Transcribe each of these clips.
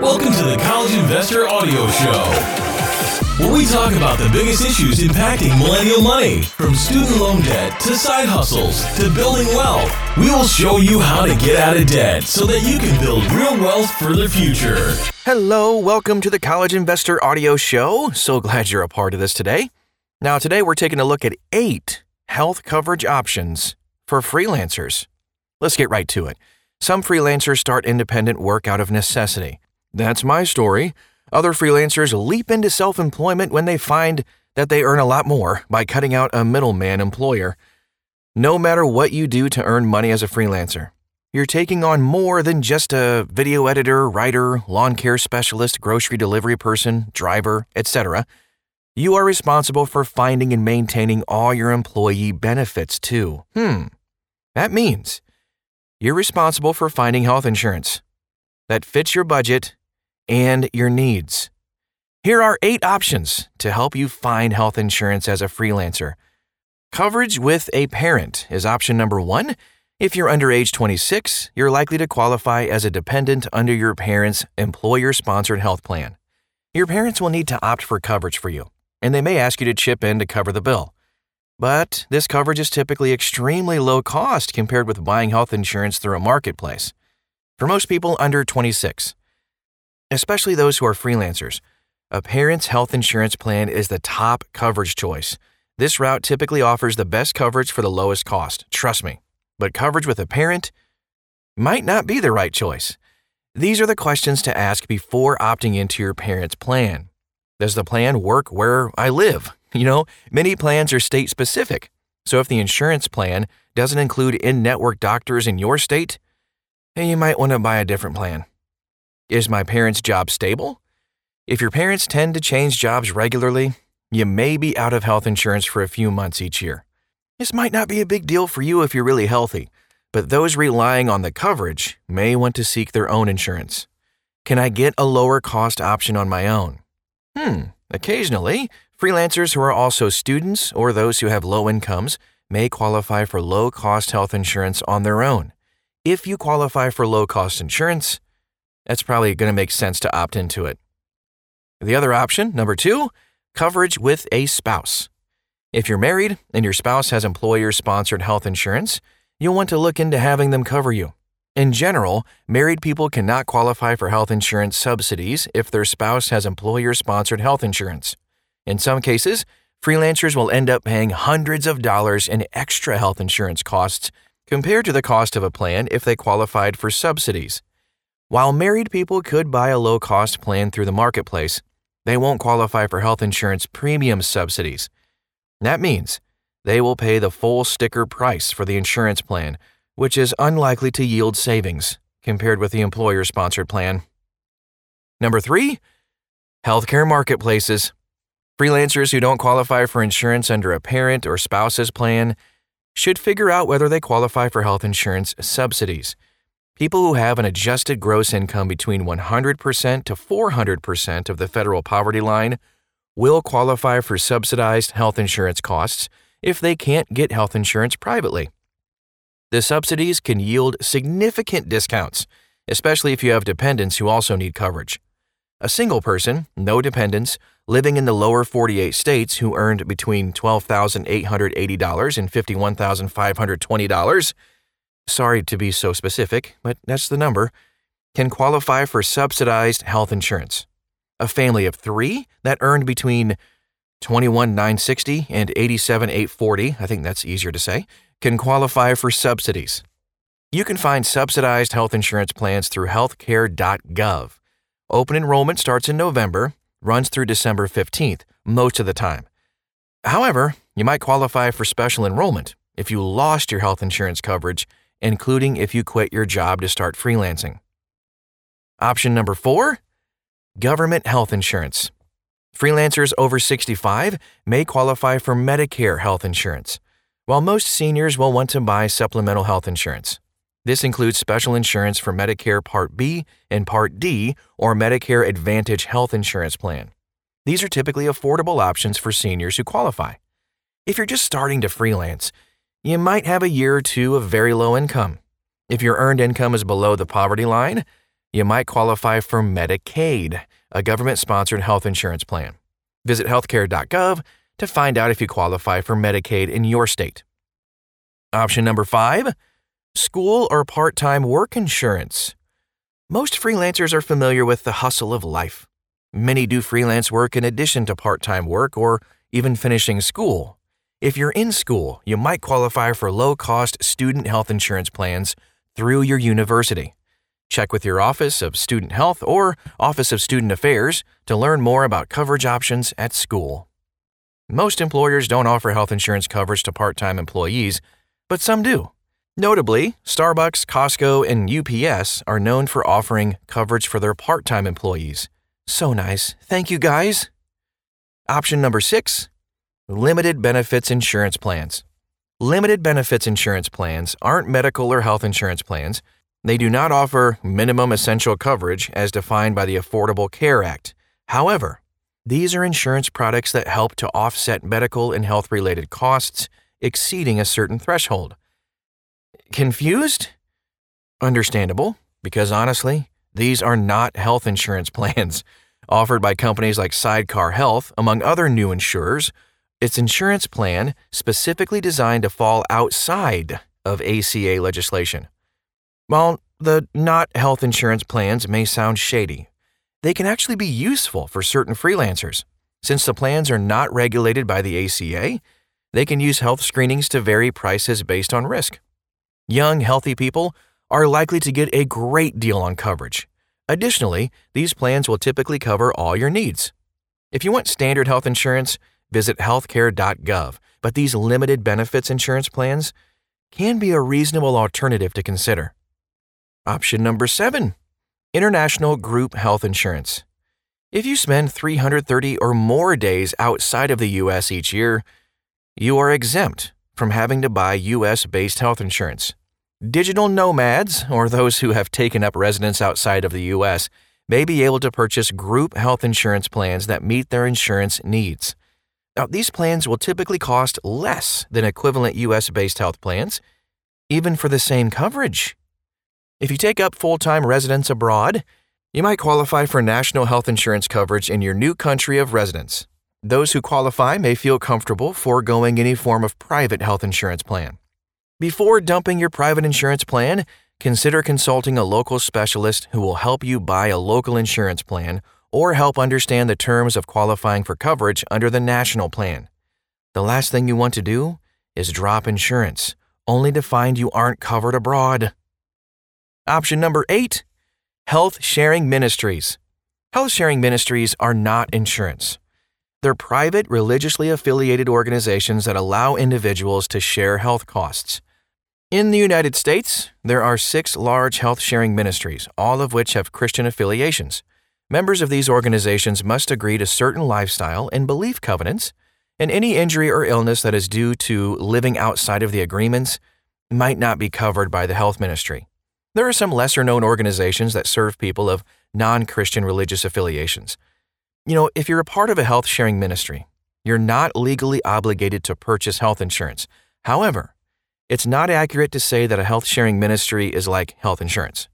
Welcome to the College Investor Audio Show, where we talk about the biggest issues impacting millennial money, from student loan debt to side hustles to building wealth. We will show you how to get out of debt so that you can build real wealth for the future. Hello, welcome to the College Investor Audio Show. So glad you're a part of this today. Now, today we're taking a look at eight health coverage options for freelancers. Let's get right to it. Some freelancers start independent work out of necessity. That's my story. Other freelancers leap into self employment when they find that they earn a lot more by cutting out a middleman employer. No matter what you do to earn money as a freelancer, you're taking on more than just a video editor, writer, lawn care specialist, grocery delivery person, driver, etc. You are responsible for finding and maintaining all your employee benefits too. Hmm. That means you're responsible for finding health insurance that fits your budget and your needs. Here are eight options to help you find health insurance as a freelancer. Coverage with a parent is option number one. If you're under age 26, you're likely to qualify as a dependent under your parent's employer sponsored health plan. Your parents will need to opt for coverage for you, and they may ask you to chip in to cover the bill. But this coverage is typically extremely low cost compared with buying health insurance through a marketplace. For most people under 26, especially those who are freelancers, a parent's health insurance plan is the top coverage choice. This route typically offers the best coverage for the lowest cost, trust me. But coverage with a parent might not be the right choice. These are the questions to ask before opting into your parent's plan. Does the plan work where I live? You know, many plans are state specific. So if the insurance plan doesn't include in network doctors in your state, then you might want to buy a different plan. Is my parents' job stable? If your parents tend to change jobs regularly, you may be out of health insurance for a few months each year. This might not be a big deal for you if you're really healthy, but those relying on the coverage may want to seek their own insurance. Can I get a lower cost option on my own? Hmm, occasionally, freelancers who are also students or those who have low incomes may qualify for low cost health insurance on their own. If you qualify for low cost insurance, that's probably going to make sense to opt into it. The other option, number two, coverage with a spouse. If you're married and your spouse has employer sponsored health insurance, you'll want to look into having them cover you. In general, married people cannot qualify for health insurance subsidies if their spouse has employer sponsored health insurance. In some cases, freelancers will end up paying hundreds of dollars in extra health insurance costs compared to the cost of a plan if they qualified for subsidies. While married people could buy a low cost plan through the marketplace, they won't qualify for health insurance premium subsidies. That means they will pay the full sticker price for the insurance plan, which is unlikely to yield savings compared with the employer sponsored plan. Number three, healthcare marketplaces. Freelancers who don't qualify for insurance under a parent or spouse's plan should figure out whether they qualify for health insurance subsidies. People who have an adjusted gross income between 100% to 400% of the federal poverty line will qualify for subsidized health insurance costs if they can't get health insurance privately. The subsidies can yield significant discounts, especially if you have dependents who also need coverage. A single person, no dependents, living in the lower 48 states who earned between $12,880 and $51,520 sorry to be so specific, but that's the number, can qualify for subsidized health insurance. A family of three that earned between 21,960 and 87,840, I think that's easier to say, can qualify for subsidies. You can find subsidized health insurance plans through healthcare.gov. Open enrollment starts in November, runs through December 15th, most of the time. However, you might qualify for special enrollment if you lost your health insurance coverage including if you quit your job to start freelancing. Option number four government health insurance. Freelancers over 65 may qualify for Medicare health insurance, while most seniors will want to buy supplemental health insurance. This includes special insurance for Medicare Part B and Part D or Medicare Advantage health insurance plan. These are typically affordable options for seniors who qualify. If you're just starting to freelance, you might have a year or two of very low income. If your earned income is below the poverty line, you might qualify for Medicaid, a government sponsored health insurance plan. Visit healthcare.gov to find out if you qualify for Medicaid in your state. Option number five school or part time work insurance. Most freelancers are familiar with the hustle of life. Many do freelance work in addition to part time work or even finishing school. If you're in school, you might qualify for low cost student health insurance plans through your university. Check with your Office of Student Health or Office of Student Affairs to learn more about coverage options at school. Most employers don't offer health insurance coverage to part time employees, but some do. Notably, Starbucks, Costco, and UPS are known for offering coverage for their part time employees. So nice. Thank you, guys. Option number six limited benefits insurance plans. Limited benefits insurance plans aren't medical or health insurance plans. They do not offer minimum essential coverage as defined by the Affordable Care Act. However, these are insurance products that help to offset medical and health related costs exceeding a certain threshold. Confused? Understandable, because honestly, these are not health insurance plans. Offered by companies like Sidecar Health, among other new insurers, its insurance plan specifically designed to fall outside of ACA legislation. While the not health insurance plans may sound shady, they can actually be useful for certain freelancers. Since the plans are not regulated by the ACA, they can use health screenings to vary prices based on risk. Young, healthy people are likely to get a great deal on coverage. Additionally, these plans will typically cover all your needs. If you want standard health insurance, visit healthcare.gov, but these limited benefits insurance plans can be a reasonable alternative to consider. Option number seven International Group Health Insurance. If you spend 330 or more days outside of the U.S. each year, you are exempt from having to buy U.S. based health insurance. Digital nomads, or those who have taken up residence outside of the U.S., may be able to purchase group health insurance plans that meet their insurance needs. Now, these plans will typically cost less than equivalent U.S. based health plans, even for the same coverage. If you take up full time residence abroad, you might qualify for national health insurance coverage in your new country of residence. Those who qualify may feel comfortable foregoing any form of private health insurance plan. Before dumping your private insurance plan, consider consulting a local specialist who will help you buy a local insurance plan or help understand the terms of qualifying for coverage under the national plan. The last thing you want to do is drop insurance, only to find you aren't covered abroad. Option number eight health sharing ministries. Health sharing ministries are not insurance. They're private, religiously affiliated organizations that allow individuals to share health costs. In the United States, there are six large health sharing ministries, all of which have Christian affiliations. Members of these organizations must agree to certain lifestyle and belief covenants, and any injury or illness that is due to living outside of the agreements might not be covered by the health ministry. There are some lesser known organizations that serve people of non Christian religious affiliations. You know, if you're a part of a health sharing ministry, you're not legally obligated to purchase health insurance. However, it's not accurate to say that a health sharing ministry is like health insurance.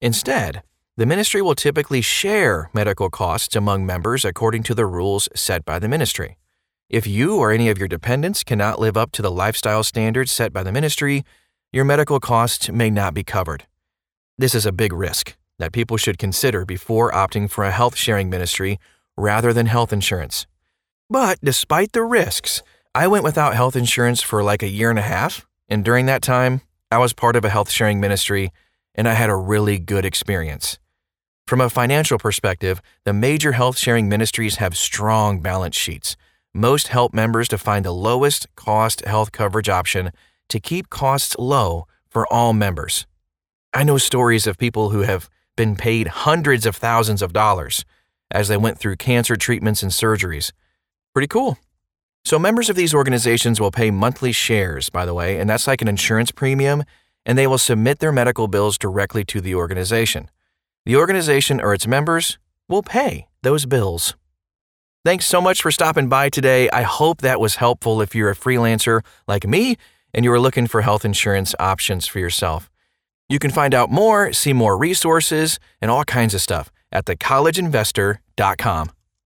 Instead, the ministry will typically share medical costs among members according to the rules set by the ministry. If you or any of your dependents cannot live up to the lifestyle standards set by the ministry, your medical costs may not be covered. This is a big risk that people should consider before opting for a health sharing ministry rather than health insurance. But despite the risks, I went without health insurance for like a year and a half, and during that time, I was part of a health sharing ministry and I had a really good experience. From a financial perspective, the major health sharing ministries have strong balance sheets. Most help members to find the lowest cost health coverage option to keep costs low for all members. I know stories of people who have been paid hundreds of thousands of dollars as they went through cancer treatments and surgeries. Pretty cool. So, members of these organizations will pay monthly shares, by the way, and that's like an insurance premium, and they will submit their medical bills directly to the organization. The organization or its members will pay those bills. Thanks so much for stopping by today. I hope that was helpful if you're a freelancer like me and you are looking for health insurance options for yourself. You can find out more, see more resources, and all kinds of stuff at thecollegeinvestor.com.